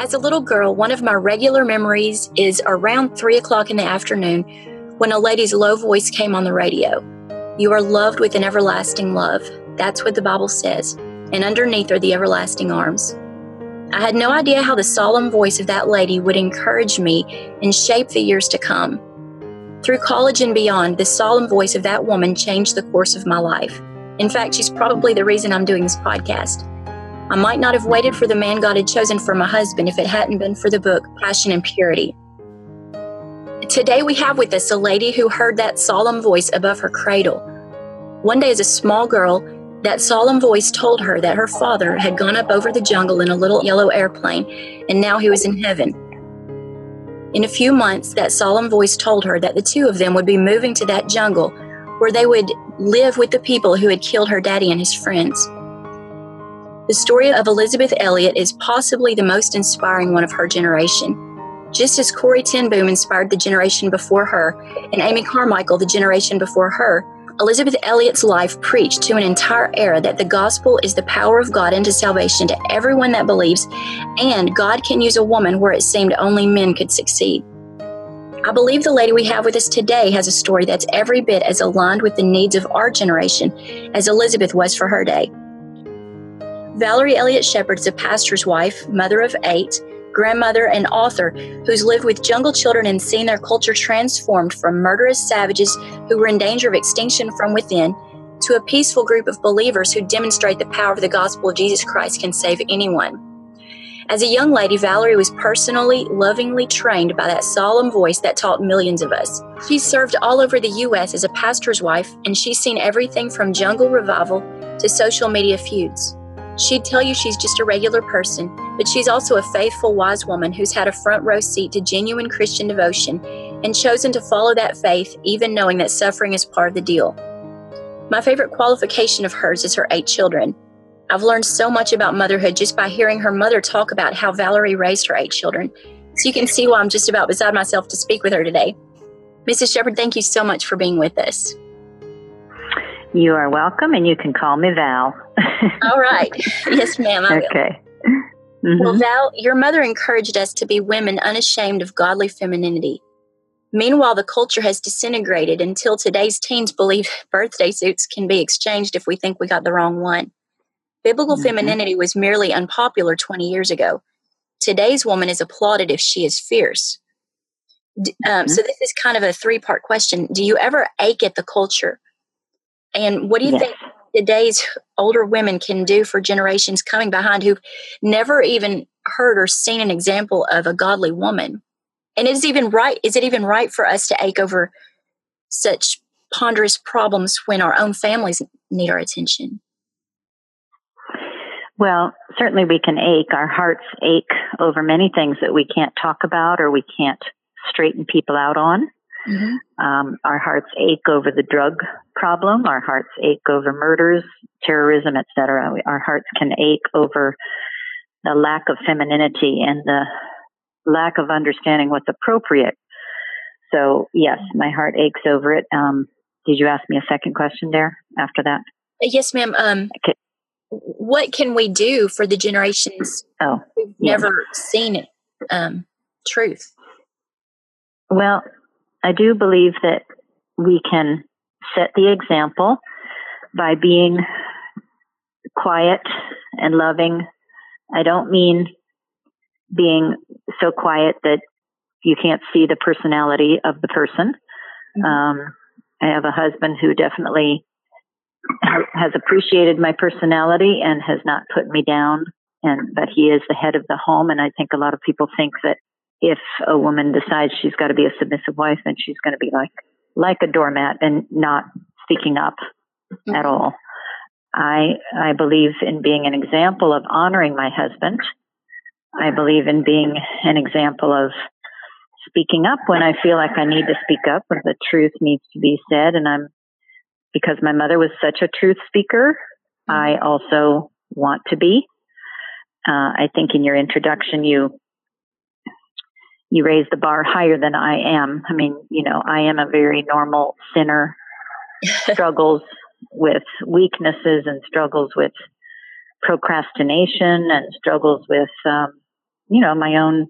As a little girl, one of my regular memories is around 3 o'clock in the afternoon when a lady's low voice came on the radio. You are loved with an everlasting love. That's what the Bible says. And underneath are the everlasting arms. I had no idea how the solemn voice of that lady would encourage me and shape the years to come. Through college and beyond, the solemn voice of that woman changed the course of my life. In fact, she's probably the reason I'm doing this podcast. I might not have waited for the man God had chosen for my husband if it hadn't been for the book Passion and Purity. Today, we have with us a lady who heard that solemn voice above her cradle. One day, as a small girl, that solemn voice told her that her father had gone up over the jungle in a little yellow airplane, and now he was in heaven. In a few months, that solemn voice told her that the two of them would be moving to that jungle where they would live with the people who had killed her daddy and his friends. The story of Elisabeth Elliot is possibly the most inspiring one of her generation. Just as Corrie ten Boom inspired the generation before her, and Amy Carmichael the generation before her, Elisabeth Elliot's life preached to an entire era that the gospel is the power of God into salvation to everyone that believes, and God can use a woman where it seemed only men could succeed. I believe the lady we have with us today has a story that's every bit as aligned with the needs of our generation as Elisabeth was for her day. Valerie Elliot is a pastor's wife, mother of eight, grandmother, and author who's lived with jungle children and seen their culture transformed from murderous savages who were in danger of extinction from within to a peaceful group of believers who demonstrate the power of the gospel of Jesus Christ can save anyone. As a young lady, Valerie was personally, lovingly trained by that solemn voice that taught millions of us. She's served all over the U.S. as a pastor's wife, and she's seen everything from jungle revival to social media feuds. She'd tell you she's just a regular person, but she's also a faithful, wise woman who's had a front row seat to genuine Christian devotion and chosen to follow that faith, even knowing that suffering is part of the deal. My favorite qualification of hers is her eight children. I've learned so much about motherhood just by hearing her mother talk about how Valerie raised her eight children. So you can see why I'm just about beside myself to speak with her today. Mrs. Shepard, thank you so much for being with us. You are welcome, and you can call me Val. All right. Yes, ma'am. I okay. Mm-hmm. Well, Val, your mother encouraged us to be women unashamed of godly femininity. Meanwhile, the culture has disintegrated until today's teens believe birthday suits can be exchanged if we think we got the wrong one. Biblical mm-hmm. femininity was merely unpopular 20 years ago. Today's woman is applauded if she is fierce. Um, mm-hmm. So, this is kind of a three part question. Do you ever ache at the culture? And what do you think today's older women can do for generations coming behind who've never even heard or seen an example of a godly woman? And is even right? Is it even right for us to ache over such ponderous problems when our own families need our attention? Well, certainly we can ache. Our hearts ache over many things that we can't talk about or we can't straighten people out on. Mm-hmm. Um, our hearts ache over the drug problem. Our hearts ache over murders, terrorism, etc. Our hearts can ache over the lack of femininity and the lack of understanding what's appropriate. So yes, my heart aches over it. Um, did you ask me a second question there after that? Yes, ma'am. Um, okay. What can we do for the generations oh, who've yeah. never seen it, um, truth? Well, I do believe that we can set the example by being quiet and loving. I don't mean being so quiet that you can't see the personality of the person. Mm-hmm. Um, I have a husband who definitely has appreciated my personality and has not put me down. And but he is the head of the home, and I think a lot of people think that if a woman decides she's got to be a submissive wife, then she's going to be like like a doormat and not speaking up mm-hmm. at all. I I believe in being an example of honoring my husband. I believe in being an example of speaking up when I feel like I need to speak up, when the truth needs to be said. And I'm because my mother was such a truth speaker. Mm-hmm. I also want to be. Uh, I think in your introduction you you raise the bar higher than I am. I mean, you know, I am a very normal sinner, struggles with weaknesses and struggles with procrastination and struggles with, um, you know, my own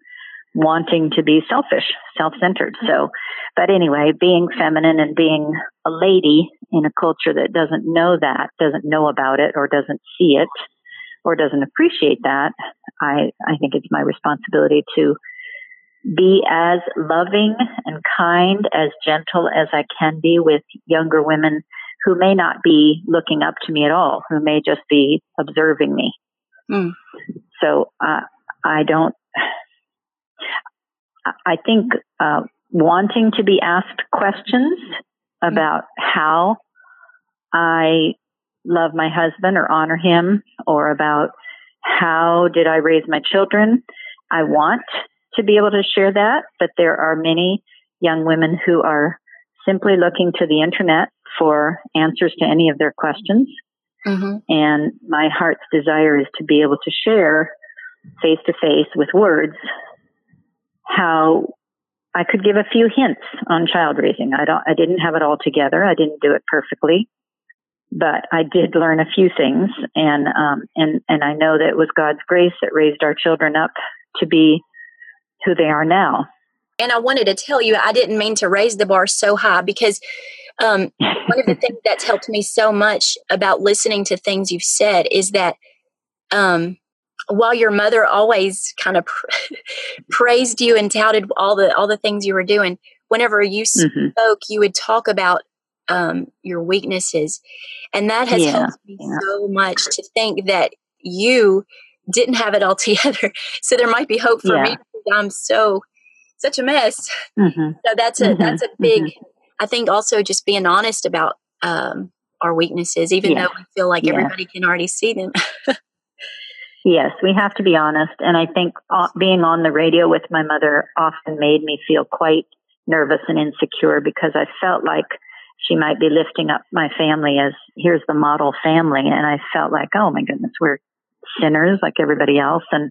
wanting to be selfish, self-centered. So, but anyway, being feminine and being a lady in a culture that doesn't know that, doesn't know about it or doesn't see it or doesn't appreciate that, I, I think it's my responsibility to be as loving and kind, as gentle as I can be with younger women who may not be looking up to me at all, who may just be observing me. Mm. So uh, I don't. I think uh, wanting to be asked questions about how I love my husband or honor him, or about how did I raise my children. I want to be able to share that, but there are many young women who are simply looking to the internet for answers to any of their questions. Mm-hmm. And my heart's desire is to be able to share face to face with words how I could give a few hints on child raising. I don't, I didn't have it all together. I didn't do it perfectly, but I did learn a few things. And, um, and, and I know that it was God's grace that raised our children up to be who they are now. And I wanted to tell you, I didn't mean to raise the bar so high because um, one of the things that's helped me so much about listening to things you've said is that um, while your mother always kind of praised you and touted all the all the things you were doing, whenever you mm-hmm. spoke, you would talk about um, your weaknesses, and that has yeah. helped me yeah. so much to think that you didn't have it all together. So there might be hope for yeah. me. I'm so such a mess. Mm-hmm. So that's a mm-hmm. that's a big. Mm-hmm. I think also just being honest about um, our weaknesses, even though we feel like everybody can already see them. Yes, we have to be honest. And I think uh, being on the radio with my mother often made me feel quite nervous and insecure because I felt like she might be lifting up my family as here's the model family. And I felt like, oh my goodness, we're sinners like everybody else. And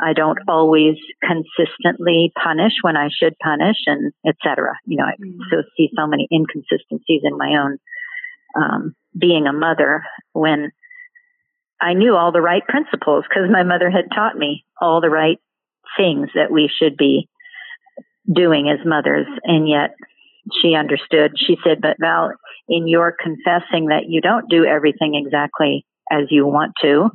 I don't always consistently punish when I should punish and etc. You know, I mm-hmm. so see so many inconsistencies in my own um, being a mother when I knew all the right principles because my mother had taught me all the right things that we should be doing as mothers. And yet she understood. She said, but Val, in your confessing that you don't do everything exactly as you want to,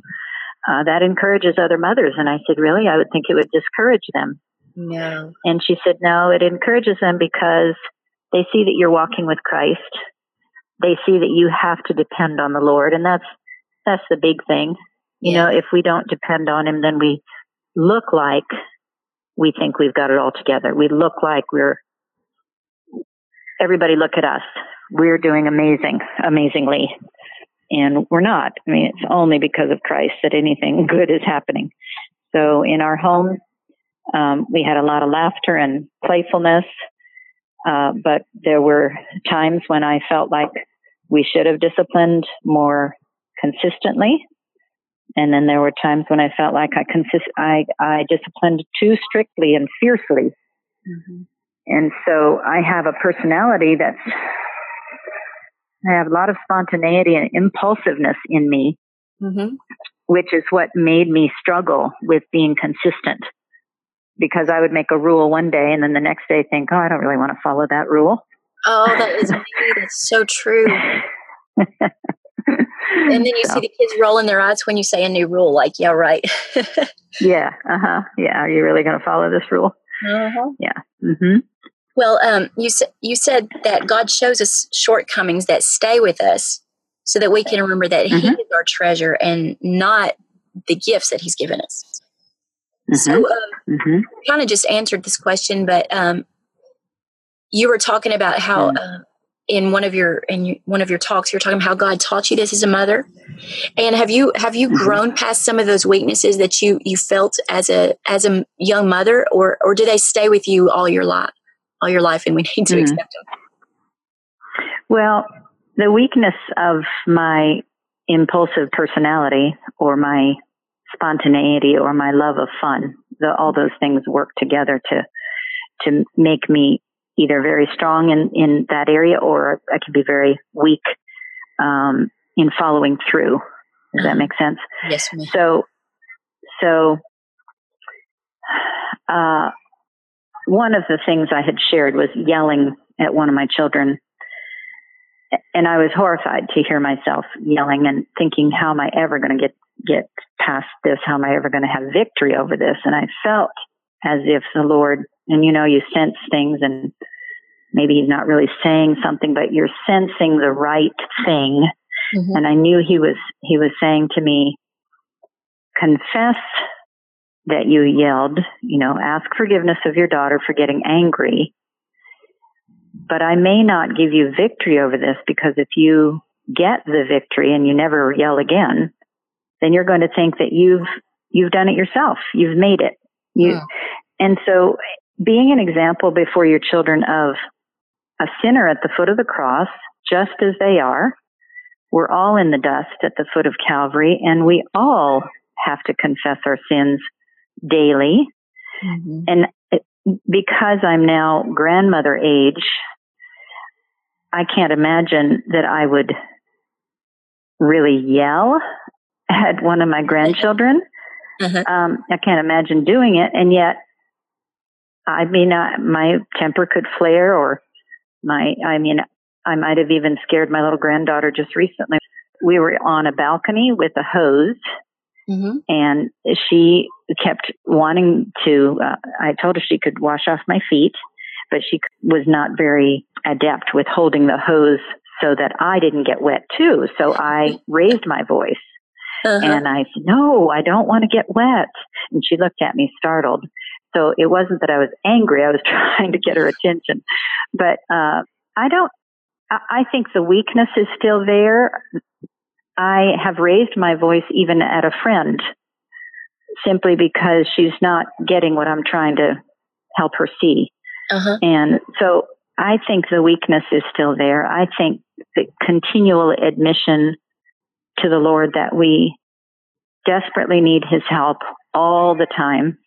uh, that encourages other mothers. And I said, really? I would think it would discourage them. No. And she said, no, it encourages them because they see that you're walking with Christ. They see that you have to depend on the Lord. And that's that's the big thing. You yeah. know, if we don't depend on him, then we look like we think we've got it all together. We look like we're, everybody look at us. We're doing amazing, amazingly. And we're not. I mean, it's only because of Christ that anything good is happening. So in our home, um, we had a lot of laughter and playfulness. Uh, but there were times when I felt like we should have disciplined more consistently. And then there were times when I felt like I consist, I, I disciplined too strictly and fiercely. Mm-hmm. And so I have a personality that's, I have a lot of spontaneity and impulsiveness in me, mm-hmm. which is what made me struggle with being consistent. Because I would make a rule one day and then the next day think, oh, I don't really want to follow that rule. Oh, that is me. That's so true. and then you so. see the kids rolling their eyes when you say a new rule, like, yeah, right. yeah. Uh huh. Yeah. Are you really going to follow this rule? Uh-huh. Yeah. Mm-hmm. Well, um, you said you said that God shows us shortcomings that stay with us, so that we can remember that mm-hmm. He is our treasure and not the gifts that He's given us. Mm-hmm. So, um, mm-hmm. kind of just answered this question, but um, you were talking about how uh, in one of your in one of your talks you're talking about how God taught you this as a mother and have you have you mm-hmm. grown past some of those weaknesses that you you felt as a as a young mother or or do they stay with you all your life all your life and we need to mm-hmm. accept them well the weakness of my impulsive personality or my spontaneity or my love of fun the, all those things work together to to make me either very strong in, in that area or I can be very weak um, in following through. Does that make sense? Yes. Ma'am. So, so uh, one of the things I had shared was yelling at one of my children. And I was horrified to hear myself yelling and thinking, how am I ever going to get, get past this? How am I ever going to have victory over this? And I felt as if the Lord, and you know, you sense things and maybe he's not really saying something, but you're sensing the right thing. Mm-hmm. And I knew he was, he was saying to me, confess that you yelled, you know, ask forgiveness of your daughter for getting angry. But I may not give you victory over this because if you get the victory and you never yell again, then you're going to think that you've, you've done it yourself. You've made it. You, yeah. and so being an example before your children of a sinner at the foot of the cross, just as they are, we're all in the dust at the foot of Calvary and we all have to confess our sins daily. Mm-hmm. And it, because I'm now grandmother age, I can't imagine that I would really yell at one of my grandchildren. Mm-hmm. Um, I can't imagine doing it. And yet, I mean, uh, my temper could flare or my, I mean, I might have even scared my little granddaughter just recently. We were on a balcony with a hose Mm-hmm. And she kept wanting to, uh, I told her she could wash off my feet, but she was not very adept with holding the hose so that I didn't get wet too. So I raised my voice uh-huh. and I said, no, I don't want to get wet. And she looked at me startled. So it wasn't that I was angry. I was trying to get her attention, but, uh, I don't, I think the weakness is still there. I have raised my voice even at a friend simply because she's not getting what I'm trying to help her see. Uh-huh. And so I think the weakness is still there. I think the continual admission to the Lord that we desperately need his help all the time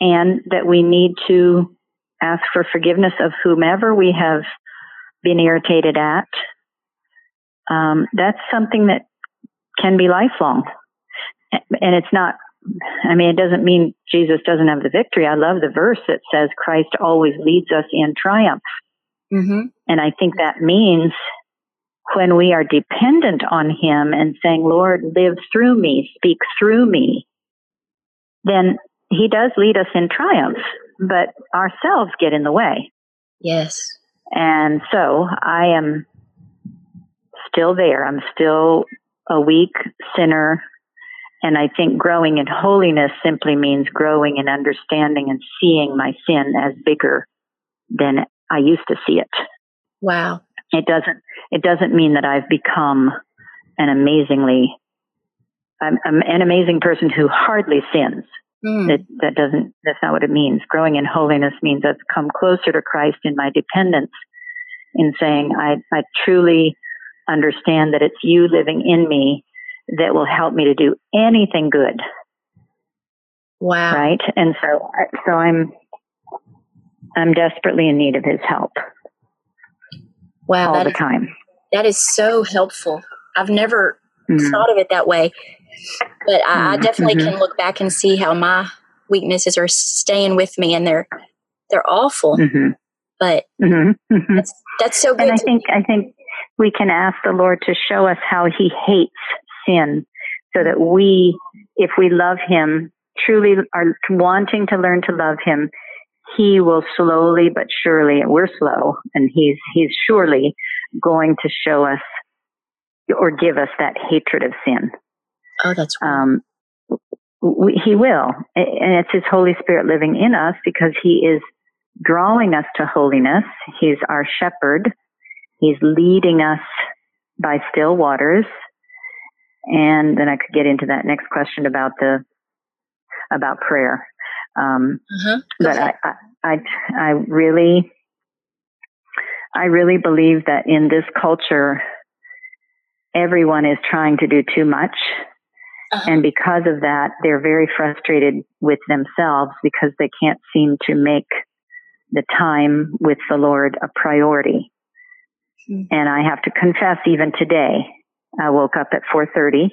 and that we need to ask for forgiveness of whomever we have been irritated at um, that's something that can be lifelong. And it's not, I mean, it doesn't mean Jesus doesn't have the victory. I love the verse that says Christ always leads us in triumph. Mm-hmm. And I think that means when we are dependent on Him and saying, Lord, live through me, speak through me, then He does lead us in triumph, but ourselves get in the way. Yes. And so I am still there. I'm still a weak sinner. And I think growing in holiness simply means growing in understanding and seeing my sin as bigger than I used to see it. Wow. It doesn't, it doesn't mean that I've become an amazingly, I'm, I'm an amazing person who hardly sins. Mm. It, that doesn't, that's not what it means. Growing in holiness means I've come closer to Christ in my dependence in saying I, I truly understand that it's you living in me that will help me to do anything good. Wow. Right? And so, so I'm, I'm desperately in need of his help. Wow. All the is, time. That is so helpful. I've never mm-hmm. thought of it that way, but I, mm-hmm. I definitely mm-hmm. can look back and see how my weaknesses are staying with me and they're, they're awful. Mm-hmm. But mm-hmm. Mm-hmm. that's, that's so good. And I think, I think we can ask the Lord to show us how he hates sin so that we, if we love him, truly are wanting to learn to love him, he will slowly but surely, we're slow, and he's, he's surely going to show us or give us that hatred of sin. Oh, that's right. Um, we, he will. And it's his Holy Spirit living in us because he is drawing us to holiness. He's our shepherd He's leading us by still waters. And then I could get into that next question about the, about prayer. Um, uh-huh. but I, I, I, I really, I really believe that in this culture, everyone is trying to do too much. Uh-huh. And because of that, they're very frustrated with themselves because they can't seem to make the time with the Lord a priority. Mm-hmm. And I have to confess, even today, I woke up at 4:30.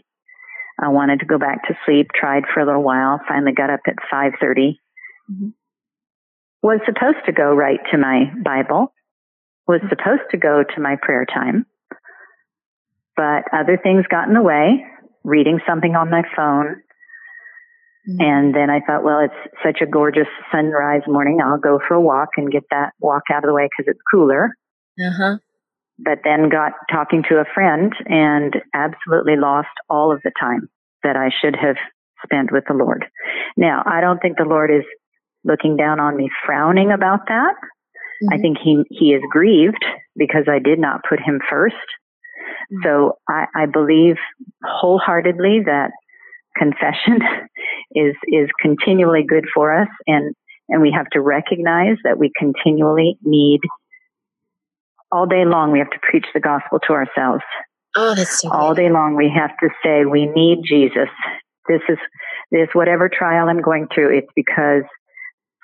I wanted to go back to sleep, tried for a little while, finally got up at 5:30. Mm-hmm. Was supposed to go right to my Bible, was mm-hmm. supposed to go to my prayer time, but other things got in the way, reading something on my phone. Mm-hmm. And then I thought, well, it's such a gorgeous sunrise morning. I'll go for a walk and get that walk out of the way because it's cooler. Uh-huh but then got talking to a friend and absolutely lost all of the time that I should have spent with the Lord. Now, I don't think the Lord is looking down on me frowning about that. Mm-hmm. I think he, he is grieved because I did not put him 1st mm-hmm. So I, I believe wholeheartedly that confession is, is continually good for us and, and we have to recognize that we continually need all day long we have to preach the gospel to ourselves. Oh, that's so all day long we have to say we need Jesus. This is this whatever trial I'm going through. It's because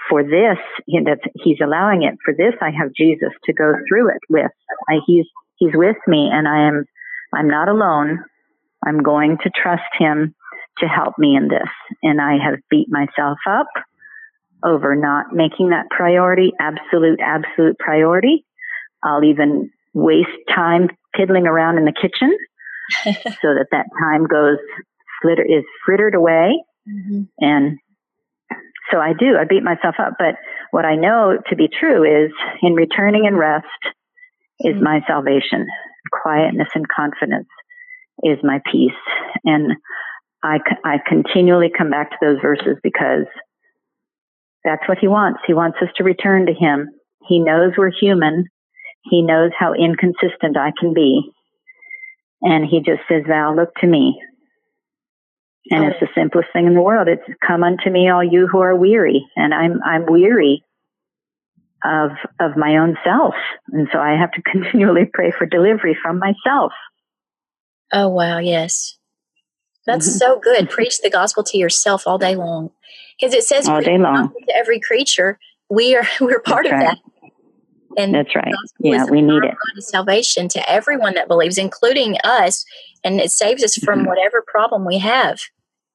for this you know, he's allowing it. For this I have Jesus to go through it with. I, he's he's with me, and I am I'm not alone. I'm going to trust him to help me in this. And I have beat myself up over not making that priority absolute absolute priority I'll even waste time piddling around in the kitchen so that that time goes flitter is frittered away. Mm-hmm. And so I do, I beat myself up. But what I know to be true is in returning and rest is mm-hmm. my salvation. Quietness and confidence is my peace. And I, I continually come back to those verses because that's what he wants. He wants us to return to him. He knows we're human he knows how inconsistent I can be. And he just says, Val, look to me. And it's the simplest thing in the world. It's come unto me, all you who are weary. And I'm, I'm weary of, of my own self. And so I have to continually pray for delivery from myself. Oh, wow. Yes. That's mm-hmm. so good. Preach the gospel to yourself all day long. Because it says all day long to every creature. We are, we're part That's of right. that. And that's right. Yeah, we need it. salvation to everyone that believes, including us, and it saves us from mm-hmm. whatever problem we have.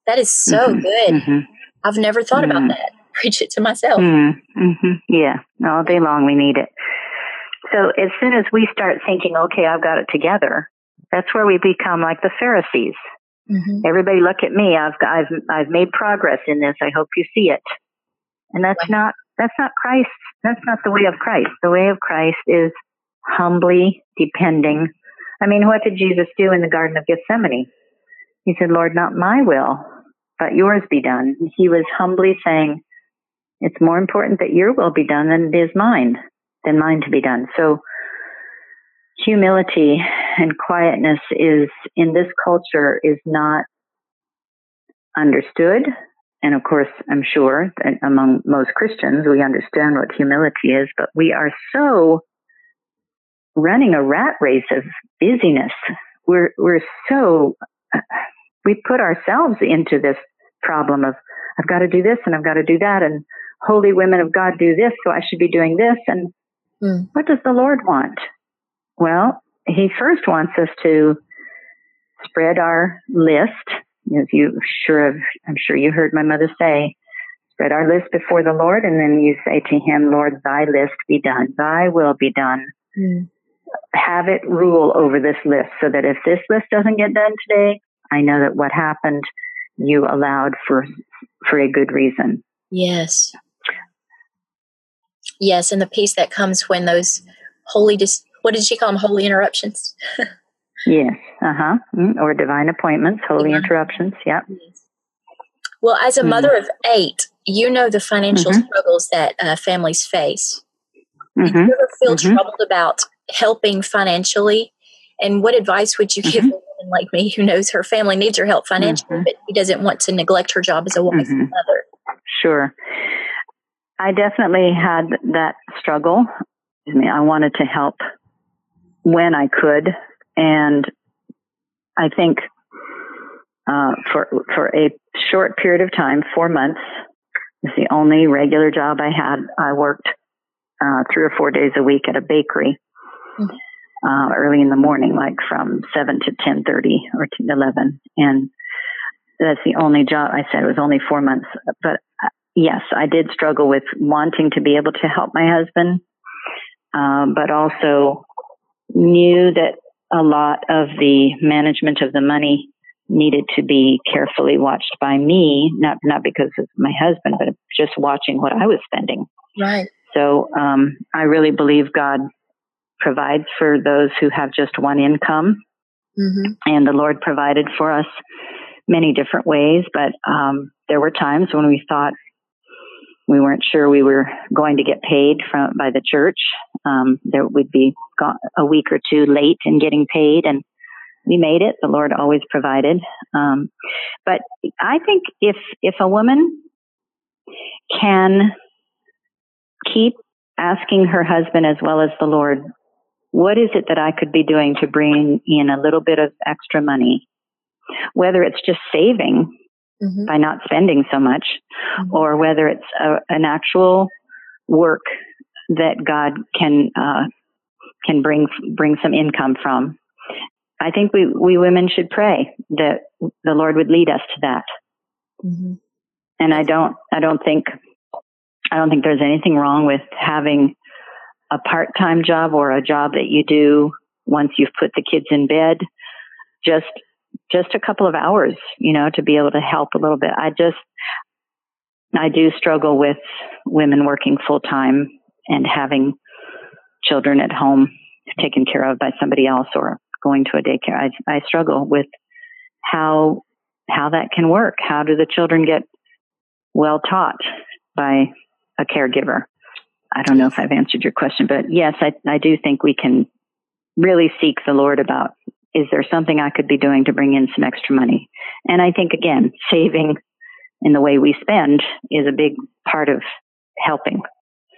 That is so mm-hmm. good. Mm-hmm. I've never thought about mm-hmm. that. Preach it to myself. Mm-hmm. Mm-hmm. Yeah, all day long we need it. So as soon as we start thinking, okay, I've got it together, that's where we become like the Pharisees. Everybody, look at me. I've I've I've made progress in this. I hope you see it. And that's not that's not Christ. That's not the way of Christ. The way of Christ is humbly depending. I mean, what did Jesus do in the Garden of Gethsemane? He said, Lord, not my will, but yours be done. He was humbly saying, it's more important that your will be done than it is mine, than mine to be done. So humility and quietness is in this culture is not understood and of course, I'm sure that among most Christians, we understand what humility is, but we are so running a rat race of busyness. We're, we're so, we put ourselves into this problem of, I've got to do this and I've got to do that. And holy women of God do this, so I should be doing this. And mm. what does the Lord want? Well, He first wants us to spread our list as you sure have, I'm sure you heard my mother say, spread our list before the Lord, and then you say to Him, Lord, Thy list be done, Thy will be done. Mm. Have it rule over this list, so that if this list doesn't get done today, I know that what happened you allowed for for a good reason. Yes. Yes, and the peace that comes when those holy dis- what did she call them holy interruptions? Yes. Uh huh. Mm, or divine appointments, holy yeah. interruptions. Yeah. Well, as a mm mother of eight, you know the financial mm-hmm. struggles that uh, families face. Mm-hmm. Do you ever feel mm-hmm. troubled about helping financially? And what advice would you give mm-hmm. a woman like me who knows her family needs her help financially, mm-hmm. but she doesn't want to neglect her job as a wife and mother? Sure. I definitely had that struggle. I mean, I wanted to help when I could and I think uh, for for a short period of time, four months, is the only regular job I had. I worked uh, three or four days a week at a bakery. Mm-hmm. Uh, early in the morning, like from seven to ten thirty or to eleven, and that's the only job. I said it was only four months, but uh, yes, I did struggle with wanting to be able to help my husband, um, but also knew that a lot of the management of the money needed to be carefully watched by me, not not because of my husband, but just watching what I was spending. Right. So um, I really believe God provides for those who have just one income, mm-hmm. and the Lord provided for us many different ways. But um, there were times when we thought we weren't sure we were going to get paid from by the church. Um, there would be a week or two late in getting paid, and we made it. The Lord always provided. Um, but I think if if a woman can keep asking her husband as well as the Lord, what is it that I could be doing to bring in a little bit of extra money? Whether it's just saving mm-hmm. by not spending so much, mm-hmm. or whether it's a, an actual work that God can uh, can bring bring some income from. I think we we women should pray that the Lord would lead us to that. Mm-hmm. And I don't I don't think I don't think there's anything wrong with having a part time job or a job that you do once you've put the kids in bed. Just just a couple of hours, you know, to be able to help a little bit. I just, I do struggle with women working full time and having children at home taken care of by somebody else or going to a daycare. I, I struggle with how, how that can work. How do the children get well taught by a caregiver? I don't know if I've answered your question, but yes, I, I do think we can really seek the Lord about is there something I could be doing to bring in some extra money? And I think again, saving in the way we spend is a big part of helping.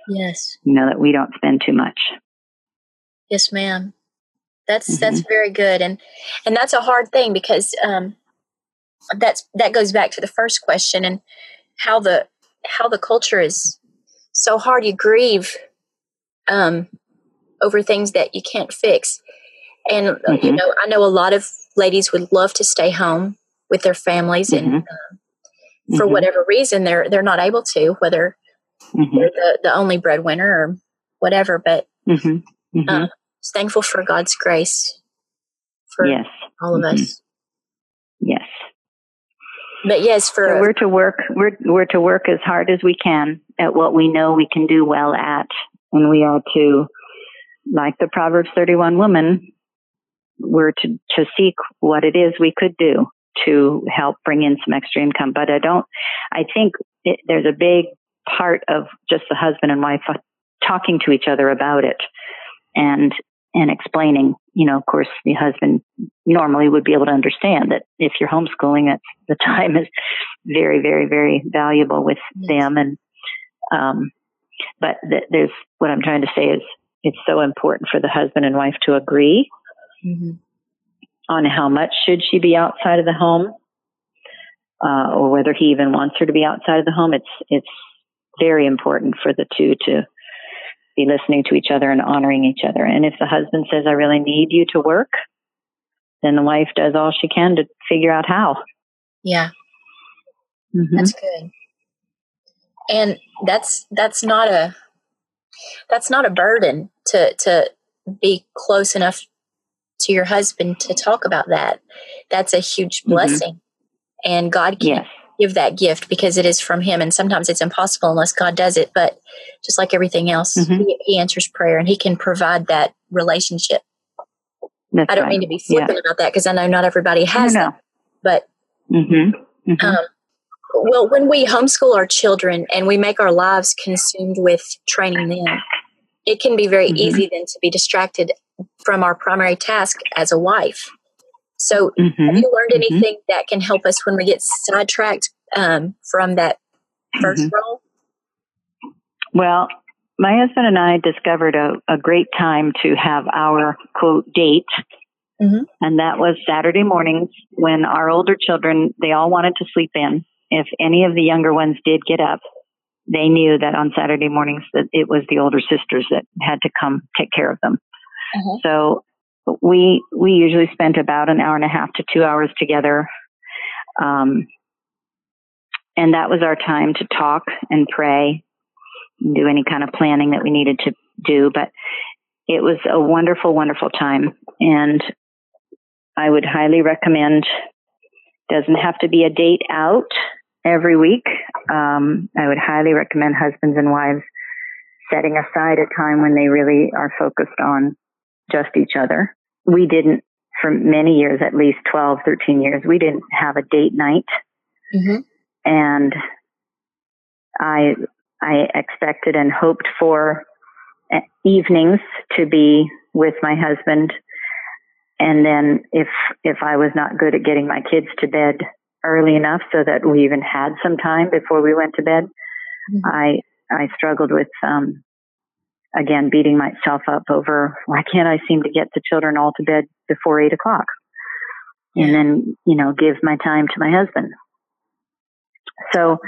Yes. You know, that we don't spend too much. Yes, ma'am. That's mm-hmm. that's very good. And and that's a hard thing because um that's that goes back to the first question and how the how the culture is so hard you grieve um over things that you can't fix and, uh, mm-hmm. you know, I know a lot of ladies would love to stay home with their families mm-hmm. and uh, for mm-hmm. whatever reason they're they're not able to, whether mm-hmm. they're the, the only breadwinner or whatever. But mm-hmm. uh, thankful for God's grace for yes. all of us. Yes. But yes, for so we're to work we're we're to work as hard as we can at what we know we can do well at, and we are to, like the Proverbs thirty one woman, were to, to seek what it is we could do to help bring in some extra income. But I don't, I think it, there's a big part of just the husband and wife talking to each other about it and, and explaining, you know, of course, the husband normally would be able to understand that if you're homeschooling, that's the time is very, very, very valuable with them. And, um, but th- there's what I'm trying to say is it's so important for the husband and wife to agree mm-hmm. on how much should she be outside of the home, uh, or whether he even wants her to be outside of the home. It's it's very important for the two to be listening to each other and honoring each other. And if the husband says, "I really need you to work," then the wife does all she can to figure out how. Yeah, mm-hmm. that's good. And that's that's not a that's not a burden to to be close enough to your husband to talk about that. That's a huge mm-hmm. blessing. Mm-hmm. And God can yes. give that gift because it is from Him. And sometimes it's impossible unless God does it. But just like everything else, mm-hmm. he, he, answers prayer and He can provide that relationship. That's I don't right. mean to be flippant yeah. about that because I know not everybody has that. But mm-hmm. mm-hmm. Um, well, when we homeschool our children and we make our lives consumed with training them, it can be very mm-hmm. easy then to be distracted from our primary task as a wife. So, mm-hmm. have you learned mm-hmm. anything mm-hmm. that can help us when we get sidetracked um, from that 1st mm-hmm. role? Well, my husband and I discovered a, a great time to have our quote date. Mm-hmm. And that was Saturday mornings when our older children, they all wanted to sleep in. If any of the younger ones did get up, they knew that on Saturday mornings that it was the older sisters that had to come take care of them. Uh-huh. So we we usually spent about an hour and a half to two hours together. Um, and that was our time to talk and pray and do any kind of planning that we needed to do. But it was a wonderful, wonderful time. And I would highly recommend, doesn't have to be a date out every week. Um, I would highly recommend husbands and wives setting aside a time when they really are focused on just each other. We didn't, for many years, at least 12, 13 years, we didn't have a date night. Mm-hmm. And I, I expected and hoped for uh, evenings to be with my husband. And then if, if I was not good at getting my kids to bed early enough so that we even had some time before we went to bed, mm-hmm. I, I struggled with, um, again, beating myself up over why can't I seem to get the children all to bed before eight o'clock? And then, you know, give my time to my husband. So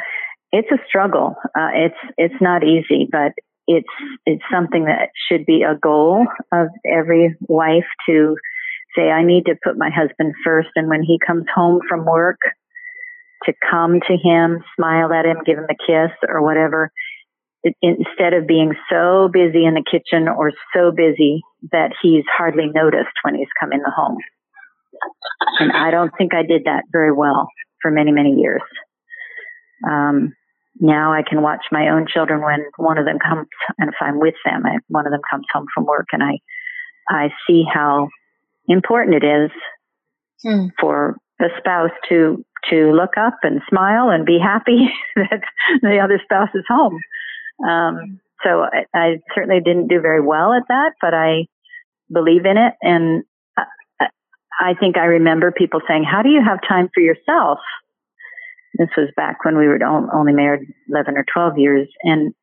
it's a struggle. Uh, it's, it's not easy, but it's, it's something that should be a goal of every wife to say, I need to put my husband first. And when he comes home from work, to come to him, smile at him, give him a kiss or whatever, it, instead of being so busy in the kitchen or so busy that he's hardly noticed when he's come in the home. And I don't think I did that very well for many, many years. Um, now I can watch my own children when one of them comes, and if I'm with them, I, one of them comes home from work, and I, I see how important it is hmm. for the spouse to to look up and smile and be happy that the other spouse is home. Um, so I, I, certainly didn't do very well at that, but I believe in it. And I, I think I remember people saying, how do you have time for yourself? This was back when we were only married 11 or 12 years. And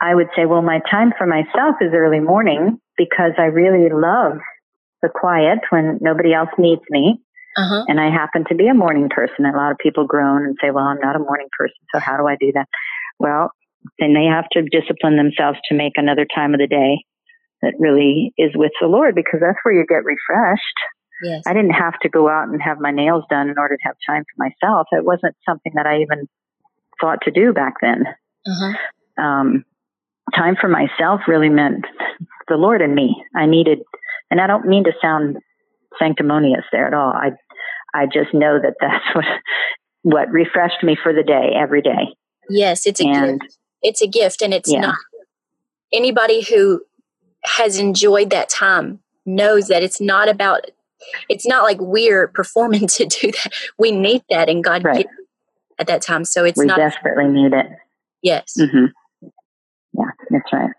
I would say, well, my time for myself is early morning because I really love the quiet when nobody else needs me. Uh-huh. And I happen to be a morning person. A lot of people groan and say, well, I'm not a morning person. So how do I do that? Well, then they have to discipline themselves to make another time of the day that really is with the Lord because that's where you get refreshed. Yes. I didn't have to go out and have my nails done in order to have time for myself. It wasn't something that I even thought to do back then. Uh-huh. Um, time for myself really meant the Lord and me. I needed, and I don't mean to sound sanctimonious there at all. I, I just know that that's what, what refreshed me for the day every day. Yes, it's a and, gift it's a gift and it's yeah. not anybody who has enjoyed that time knows that it's not about it's not like we're performing to do that we need that and god right. at that time so it's we not desperately need it yes mm-hmm. yeah that's right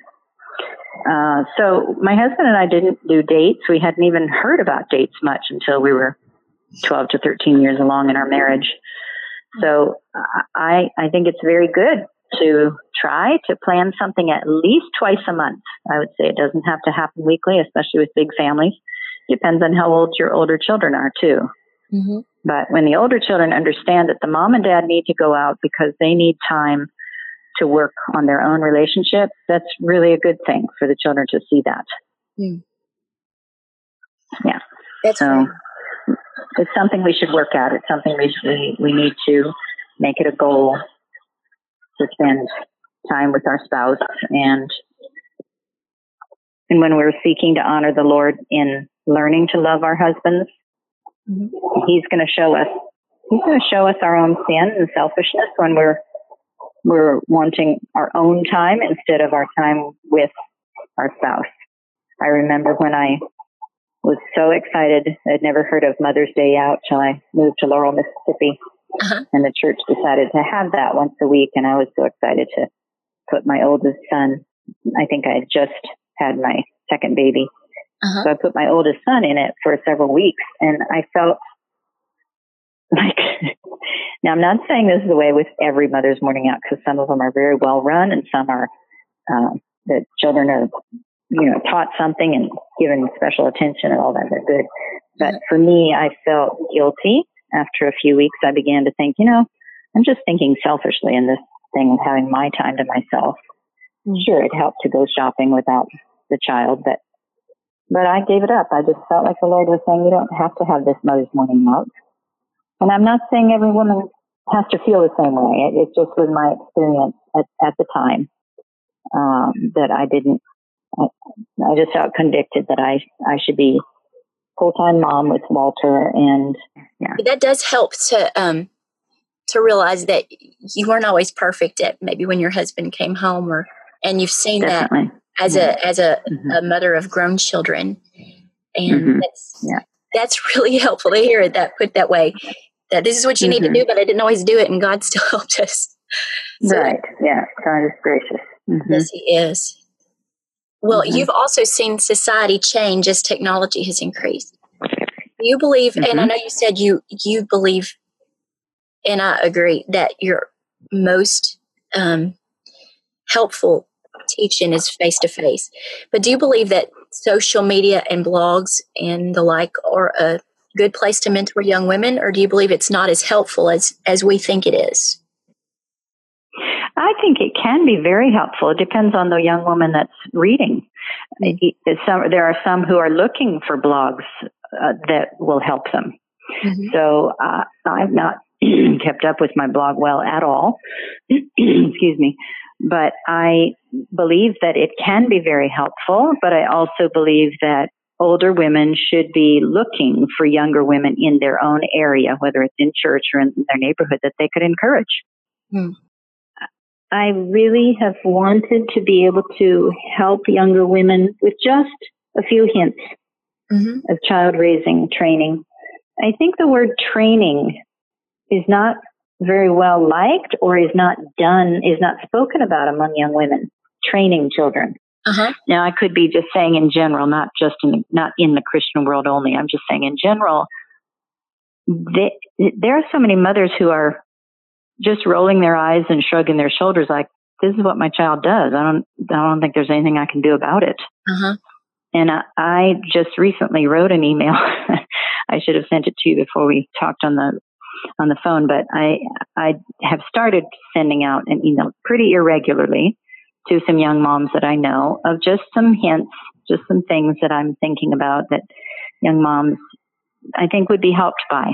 uh, so my husband and i didn't do dates we hadn't even heard about dates much until we were 12 to 13 years along in our marriage so I, I think it's very good to try to plan something at least twice a month. I would say it doesn't have to happen weekly, especially with big families. Depends on how old your older children are too. Mm-hmm. But when the older children understand that the mom and dad need to go out because they need time to work on their own relationship, that's really a good thing for the children to see that. Mm. Yeah. That's so right. it's something we should work at. It's something we, we, we need to make it a goal to spend time with our spouse and and when we're seeking to honor the Lord in learning to love our husbands, mm-hmm. He's going to show us He's going to show us our own sin and selfishness when we're we're wanting our own time instead of our time with our spouse. I remember when I was so excited. I'd never heard of Mother's Day out till I moved to Laurel, Mississippi. Uh-huh. And the church decided to have that once a week. And I was so excited to put my oldest son, I think I had just had my second baby. Uh-huh. So I put my oldest son in it for several weeks and I felt like, now I'm not saying this is the way with every mother's morning out because some of them are very well run and some are, uh, the children are, you know, taught something and given special attention and all that. They're good. But for me, I felt guilty after a few weeks, I began to think, you know, I'm just thinking selfishly in this thing of having my time to myself. Mm-hmm. Sure, it helped to go shopping without the child, but but I gave it up. I just felt like the Lord was saying, you don't have to have this Mother's Morning out. And I'm not saying every woman has to feel the same way. It, it just was my experience at, at the time um, that I didn't. I, I just felt convicted that I I should be full time mom with Walter, and yeah, that does help to um to realize that you weren't always perfect at maybe when your husband came home or and you've seen Definitely. that as yeah. a as a, mm-hmm. a, mother of grown children and mm-hmm. that's yeah. That's really helpful to hear it that put that way that this is what you mm-hmm. need to mm-hmm. do but i didn't always do it and god still helped us so, right yeah god is gracious mm-hmm. yes he is well mm-hmm. you've also seen society change as technology has increased you believe and i know you said you you believe and I agree that your most um, helpful teaching is face to face. But do you believe that social media and blogs and the like are a good place to mentor young women, or do you believe it's not as helpful as as we think it is? I think it can be very helpful. It depends on the young woman that's reading. Some, there are some who are looking for blogs uh, that will help them. Mm-hmm. So uh, I'm not kept up with my blog well at all. Excuse me. But I believe that it can be very helpful, but I also believe that older women should be looking for younger women in their own area, whether it's in church or in their neighborhood, that they could encourage. Hmm. I really have wanted to be able to help younger women with just a few hints mm-hmm. of child raising training. I think the word training is not very well liked or is not done, is not spoken about among young women, training children. Uh-huh. Now, I could be just saying in general, not just in the, not in the Christian world only. I'm just saying in general. They, there are so many mothers who are just rolling their eyes and shrugging their shoulders, like this is what my child does. I don't, I don't think there's anything I can do about it. Uh-huh. And I, I just recently wrote an email. I should have sent it to you before we talked on the on the phone, but I I have started sending out an email pretty irregularly to some young moms that I know of just some hints, just some things that I'm thinking about that young moms I think would be helped by.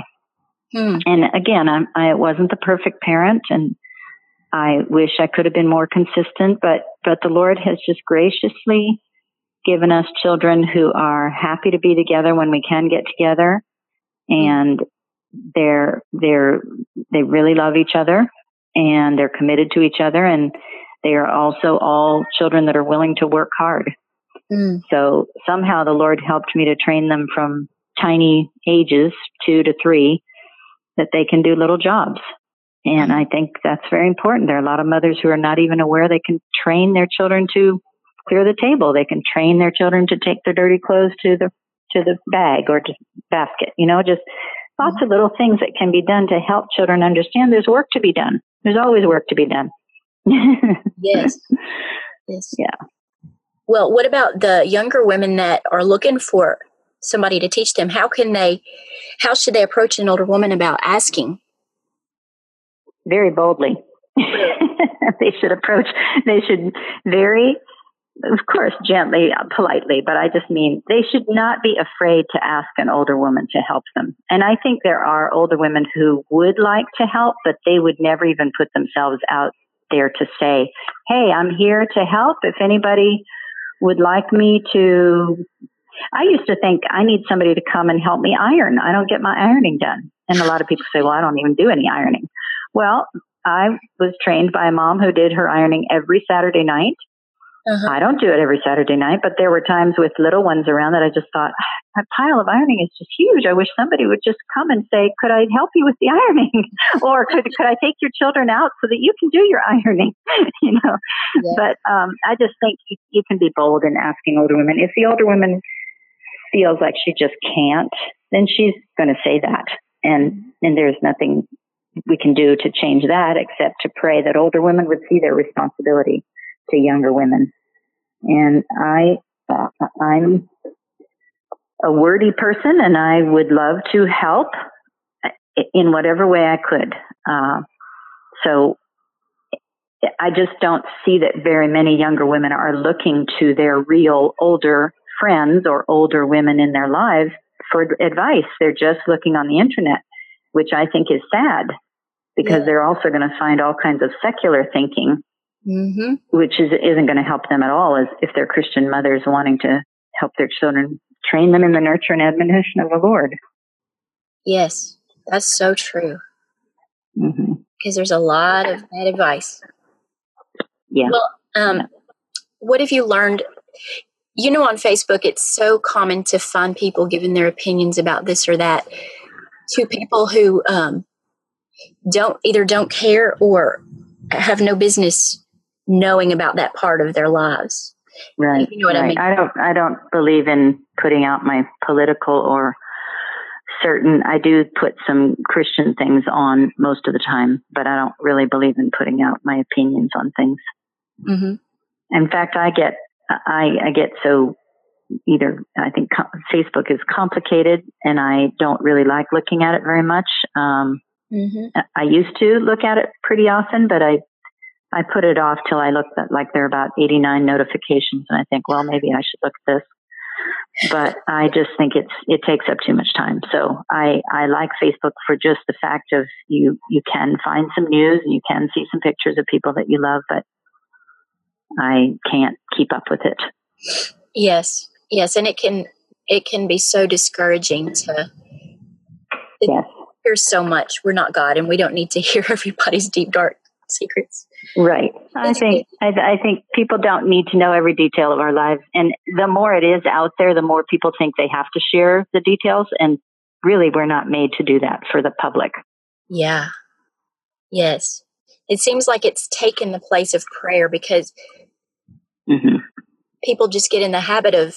Hmm. And again, I'm, I wasn't the perfect parent, and I wish I could have been more consistent. But but the Lord has just graciously given us children who are happy to be together when we can get together, and they're they're they really love each other and they're committed to each other and they are also all children that are willing to work hard. Mm. So somehow the Lord helped me to train them from tiny ages, two to three, that they can do little jobs. And I think that's very important. There are a lot of mothers who are not even aware they can train their children to clear the table. They can train their children to take their dirty clothes to the to the bag or to basket. You know, just lots of little things that can be done to help children understand there's work to be done. There's always work to be done. yes. Yes. Yeah. Well, what about the younger women that are looking for somebody to teach them? How can they, how should they approach an older woman about asking? Very boldly. they should approach, they should very of course, gently, uh, politely, but I just mean they should not be afraid to ask an older woman to help them. And I think there are older women who would like to help, but they would never even put themselves out there to say, Hey, I'm here to help. If anybody would like me to, I used to think I need somebody to come and help me iron. I don't get my ironing done. And a lot of people say, well, I don't even do any ironing. Well, I was trained by a mom who did her ironing every Saturday night uh-huh. I don't do it every Saturday night, but there were times with little ones around that I just thought, that pile of ironing is just huge. I wish somebody would just come and say, could I help you with the ironing? or could, could I take your children out so that you can do your ironing? you know, yeah. but, um, I just think you, you can be bold in asking older women. If the older woman feels like she just can't, then she's going to say that. And, and there's nothing we can do to change that except to pray that older women would see their responsibility to younger women. And I, uh, I'm a wordy person and I would love to help in whatever way I could. Uh, so I just don't see that very many younger women are looking to their real older friends or older women in their lives for advice. They're just looking on the internet. which I think is sad because yeah. they're also going to find all kinds of secular thinking, mm-hmm. which is, isn't going to help them at all as if they're Christian mothers wanting to help their children train them in the nurture and admonition of the Lord. Yes, that's so true. Mm-hmm. Because there's a lot of bad advice. Yeah. Well, um, what have you learned? You know, on Facebook, it's so common to find people giving their opinions about this or that to people who um, don't either don't care or have no business knowing about that part of their lives. Right. You know what right. I mean? I don't. I don't believe in putting out my political or certain. I do put some Christian things on most of the time, but I don't really believe in putting out my opinions on things. Mm-hmm. In fact, I get I, I get so either I think Facebook is complicated, and I don't really like looking at it very much. Um, mm-hmm. I used to look at it pretty often, but I I put it off till I looked at like there are about 89 notifications, and I think, well, maybe I should look at this. But I just think it's it takes up too much time. So I I like Facebook for just the fact of you you can find some news and you can see some pictures of people that you love, but I can't keep up with it. Yes, yes, and it can it can be so discouraging to. yes. Here's so much. We're not God, and we don't need to hear everybody's deep dark secrets. Right. I think I, I think people don't need to know every detail of our lives, and the more it is out there, the more people think they have to share the details, and really, we're not made to do that for the public. Yeah. Yes. It seems like it's taken the place of prayer because mm-hmm. people just get in the habit of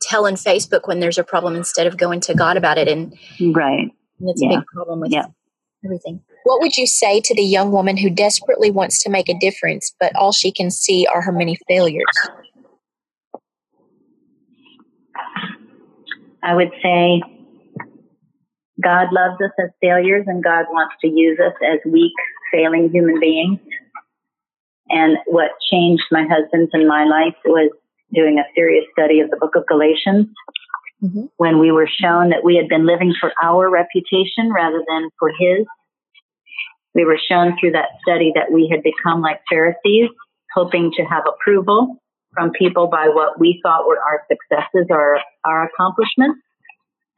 telling Facebook when there's a problem instead of going to God about it, and right, and it's yeah. a big problem with yeah. everything. What would you say to the young woman who desperately wants to make a difference, but all she can see are her many failures? I would say God loves us as failures and God wants to use us as weak, failing human beings. And what changed my husband's and my life was doing a serious study of the book of Galatians mm-hmm. when we were shown that we had been living for our reputation rather than for his. We were shown through that study that we had become like Pharisees, hoping to have approval from people by what we thought were our successes or our accomplishments.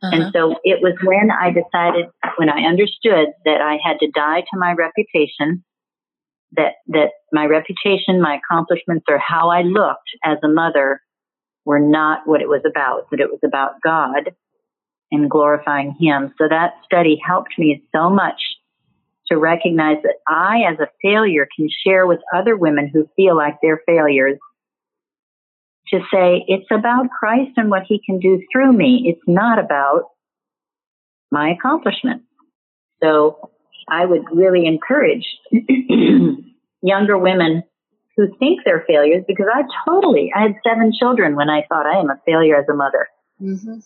Uh-huh. And so it was when I decided, when I understood that I had to die to my reputation, that, that my reputation, my accomplishments, or how I looked as a mother were not what it was about, that it was about God and glorifying Him. So that study helped me so much to recognize that I, as a failure, can share with other women who feel like they're failures to say it's about Christ and what he can do through me. It's not about my accomplishments. So I would really encourage younger women who think they're failures because I totally, I had seven children when I thought I am a failure as a mother. Mm-hmm.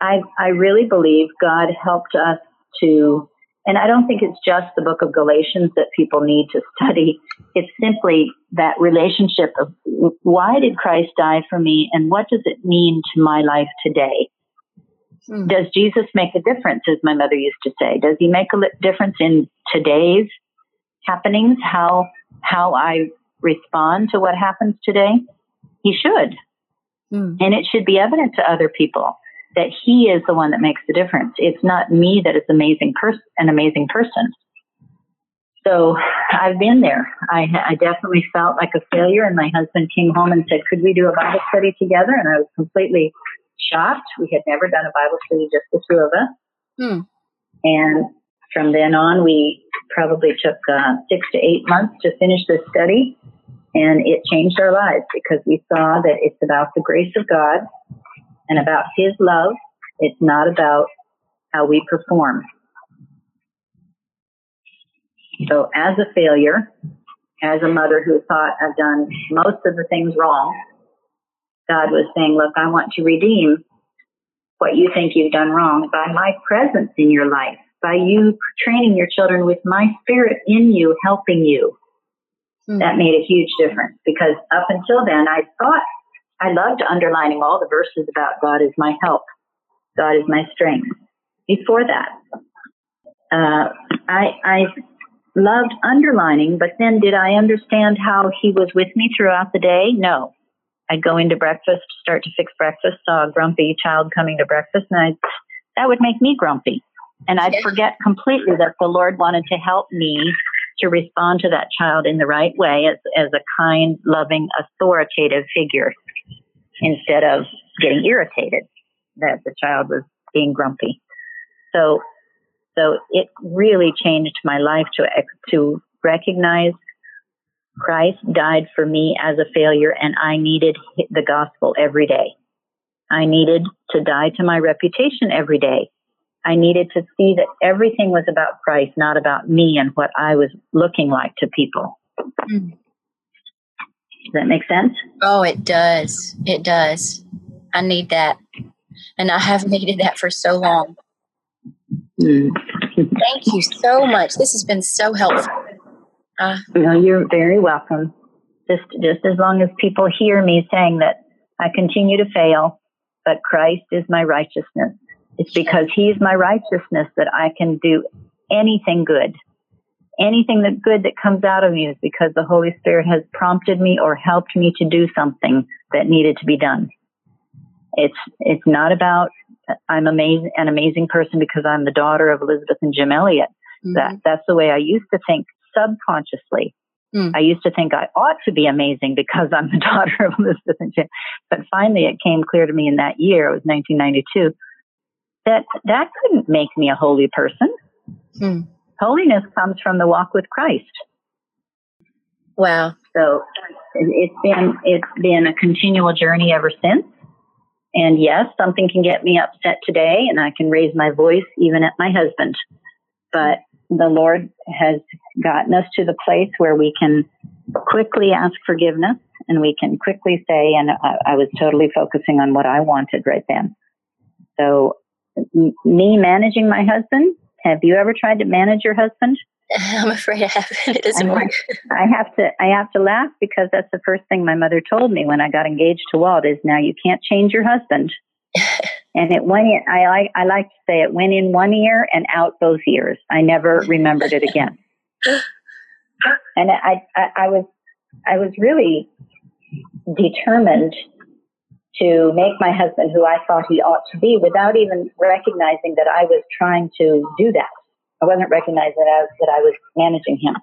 I, I really believe God helped us to and I don't think it's just the book of Galatians that people need to study. It's simply that relationship of why did Christ die for me and what does it mean to my life today? Hmm. Does Jesus make a difference, as my mother used to say? Does he make a difference in today's happenings, how, how I respond to what happens today? He should. Hmm. And it should be evident to other people that he is the one that makes the difference. It's not me that is amazing person, an amazing person. So I've been there. I, I definitely felt like a failure, and my husband came home and said, "Could we do a Bible study together?" And I was completely shocked. We had never done a Bible study just the two of us. Hmm. And from then on, we probably took uh, six to eight months to finish this study, and it changed our lives because we saw that it's about the grace of God and about His love. It's not about how we perform. So, as a failure, as a mother who thought I've done most of the things wrong, God was saying, Look, I want to redeem what you think you've done wrong by my presence in your life, by you training your children with my spirit in you, helping you. Mm-hmm. That made a huge difference because up until then, I thought I loved underlining all the verses about God is my help. God is my strength. Before that, uh, I, I loved underlining, but then did I understand how he was with me throughout the day? No. I'd go into breakfast, start to fix breakfast, saw a grumpy child coming to breakfast, and I'd, that would make me grumpy. And I'd forget completely that the Lord wanted to help me to respond to that child in the right way as, as a kind, loving, authoritative figure instead of getting irritated that the child was being grumpy. So, so it really changed my life to, to recognize Christ died for me as a failure and I needed the gospel every day. I needed to die to my reputation every day. I needed to see that everything was about Christ, not about me and what I was looking like to people. Mm. Does that make sense? Oh, it does. It does. I need that. And I have needed that for so long. Mm. Thank you so much. This has been so helpful. Uh, no, you're very welcome. Just, just as long as people hear me saying that I continue to fail, but Christ is my righteousness. It's because He's my righteousness that I can do anything good. Anything that good that comes out of me is because the Holy Spirit has prompted me or helped me to do something that needed to be done. It's it's not about I'm amazing an amazing person because I'm the daughter of Elisabeth and Jim Elliot. Mm-hmm. That that's the way I used to think subconsciously. Mm. I used to think I ought to be amazing because I'm the daughter of Elisabeth and Jim. But finally it came clear to me in that year, it was 1992, that that couldn't make me a holy person. Mm. Holiness comes from the walk with Christ. Wow. So it's been it's been a continual journey ever since. And yes, something can get me upset today and I can raise my voice even at my husband. But the Lord has gotten us to the place where we can quickly ask forgiveness and we can quickly say, and I, I was totally focusing on what I wanted right then. So me managing my husband, have you ever tried to manage your husband? I'm afraid I haven't. It doesn't work. I have to I have to laugh because that's the first thing my mother told me when I got engaged to Walt is now you can't change your husband. and it went in, I like I like to say it went in one ear and out both ears. I never remembered it again. and I, I I was I was really determined to make my husband who I thought he ought to be without even recognizing that I was trying to do that. I wasn't recognizing that I was, that I was managing him.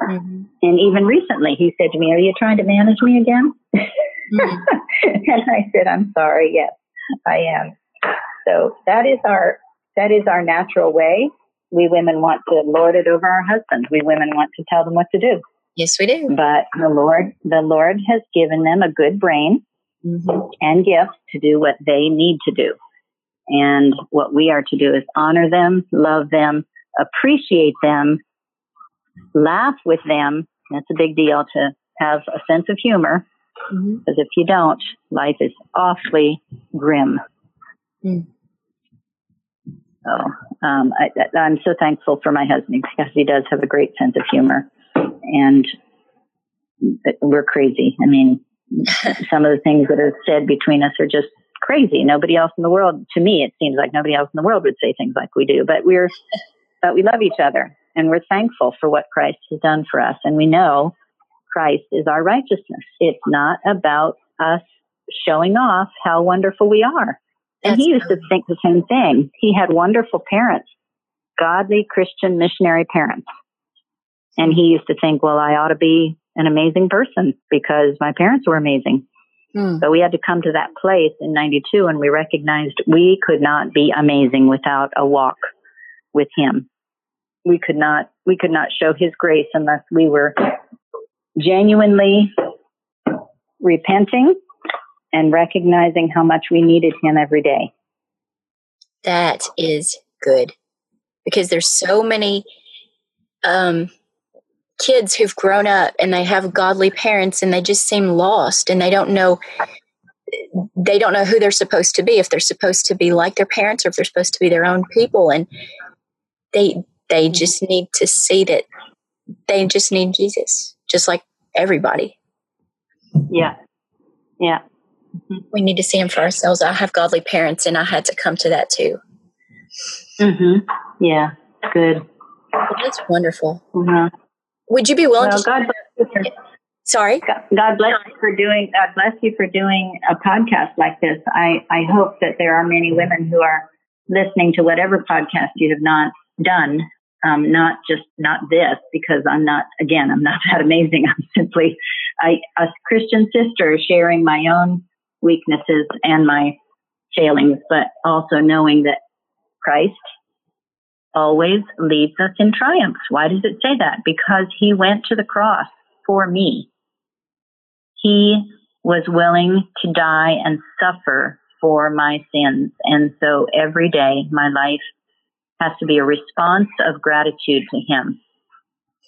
Mm-hmm. And even recently, he said to me, "Are you trying to manage me again?" Mm-hmm. and I said, "I'm sorry. Yes, I am." So that is our that is our natural way. We women want to lord it over our husbands. We women want to tell them what to do. Yes, we do. But the Lord, the Lord has given them a good brain mm-hmm. and gifts to do what they need to do. And what we are to do is honor them, love them, appreciate them, laugh with them. That's a big deal to have a sense of humor. Because mm-hmm. if you don't, life is awfully grim. Mm. So um, I, I'm so thankful for my husband because he does have a great sense of humor, and we're crazy. I mean, some of the things that are said between us are just crazy. Nobody else in the world, to me, it seems like nobody else in the world would say things like we do. But we're, but we love each other, and we're thankful for what Christ has done for us, and we know Christ is our righteousness. It's not about us showing off how wonderful we are. And That's he used to think the same thing. He had wonderful parents, godly Christian missionary parents. And he used to think, well, I ought to be an amazing person because my parents were amazing. Hmm. So we had to come to that place in 92 and we recognized we could not be amazing without a walk with him. We could not, we could not show his grace unless we were genuinely repenting and recognizing how much we needed him every day. That is good because there's so many um, kids who've grown up and they have godly parents and they just seem lost and they don't know they don't know who they're supposed to be if they're supposed to be like their parents or if they're supposed to be their own people. And they they just need to see that they just need Jesus just like everybody. Yeah. Yeah. We need to see him for ourselves. I have godly parents and i had to come to that too. Mhm yeah. Good. Well, that's wonderful. Uh-huh. Would you be willing Well, to? God bless you for, Sorry. God bless you for doing. God bless you for doing a podcast like this. I I hope that there are many women who are listening to whatever podcast you have not done. Um, not just not this because I'm not again I'm not that amazing. I'm simply I, a Christian sister sharing my own weaknesses and my failings, but also knowing that Christ always leads us in triumph. Why does it say that? Because he went to the cross for me. He was willing to die and suffer for my sins. And so every day my life has to be a response of gratitude to him.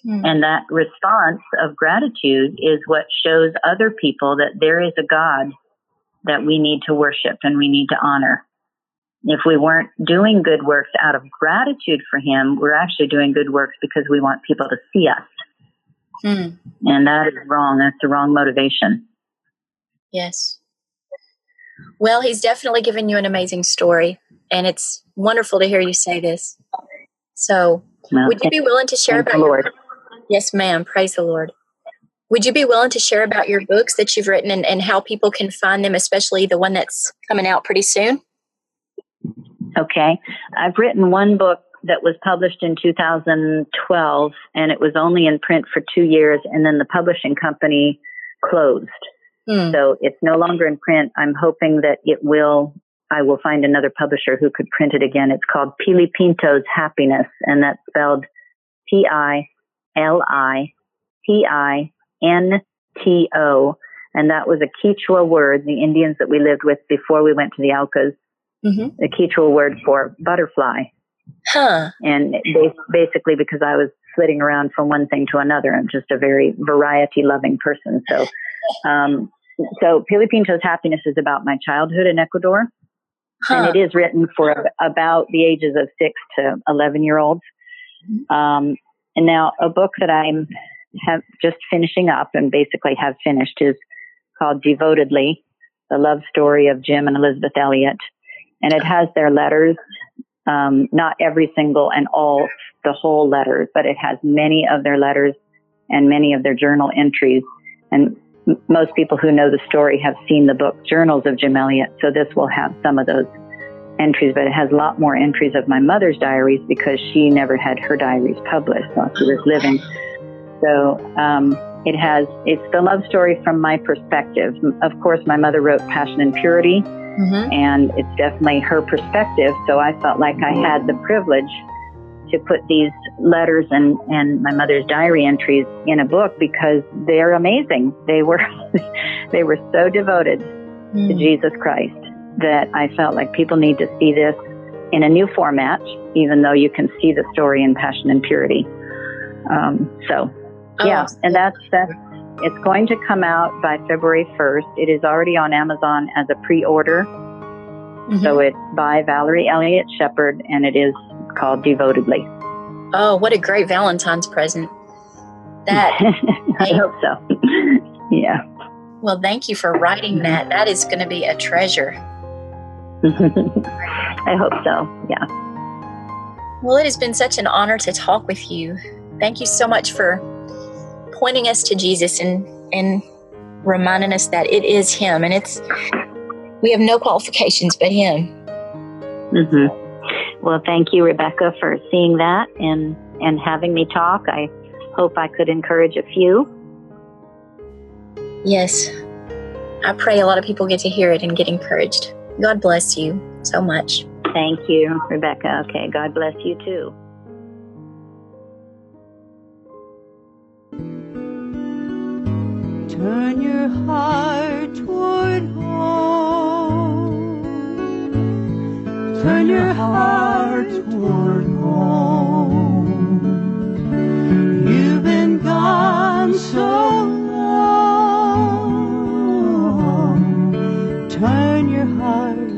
Hmm. And that response of gratitude is what shows other people that there is a God that we need to worship and we need to honor. If we weren't doing good works out of gratitude for Him, we're actually doing good works because we want people to see us. Hmm. And that is wrong. That's the wrong motivation. Yes. Well, he's definitely given you an amazing story, and it's wonderful to hear you say this. So, Well, would you be willing to share about the your Lord. Yes, ma'am. Praise the Lord. Would you be willing to share about your books that you've written and, and how people can find them, especially the one that's coming out pretty soon? Okay. I've written one book that was published in 2012 and it was only in print for two years and then the publishing company closed. Hmm. So it's no longer in print. I'm hoping that it will, I will find another publisher who could print it again. It's called Pilipinto's Happiness and that's spelled P-I-L-I-P-I-N-T-O. And that was a Quechua word, the Indians that we lived with before we went to the Aucas, Mhm. the Quechua word for butterfly. Huh. And basically because I was flitting around from one thing to another. I'm just a very variety loving person. So, um, so Pilipinto's Happiness is about my childhood in Ecuador. Huh. And it is written for about the ages of six to 11 year olds. Um, and now a book that I'm have just finishing up and basically have finished is called Devotedly, the love story of Jim and Elisabeth Elliot. And it has their letters, um, not every single and all the whole letters, but it has many of their letters and many of their journal entries. And most people who know the story have seen the book Journals of Jim Elliot. So this will have some of those entries, but it has a lot more entries of my mother's diaries because she never had her diaries published while she was living. So um, it has it's the love story from my perspective. Of course, my mother wrote Passion and Purity, Mhm. and it's definitely her perspective. So I felt like I had the privilege to put these letters and, and my mother's diary entries in a book because they're amazing. They were they were so devoted to Mm. Jesus Christ that I felt like people need to see this in a new format, even though you can see the story in Passion and Purity. Um, so Oh, yeah, and that's that's it's going to come out by February 1st. It is already on Amazon as a pre-order. mhm. So it's by Valerie Elliot Shepard and it is called Devotedly. oh, what a great Valentine's present. That I hope so. yeah. well, thank you for writing that. That is going to be a treasure. I hope so. Yeah. Well, it has been such an honor to talk with you. Thank you so much for pointing us to Jesus and and reminding us that it is Him, and it's we have no qualifications but Him. Mm-hmm. Well, thank you, Rebecca, for seeing that and and having me talk. I hope I could encourage a few. Yes, I pray a lot of people get to hear it and get encouraged. God bless you so much. Thank you, Rebecca. Okay, God bless you too. turn your heart toward home. Turn, your heart toward home. You've been gone so long. Turn your heart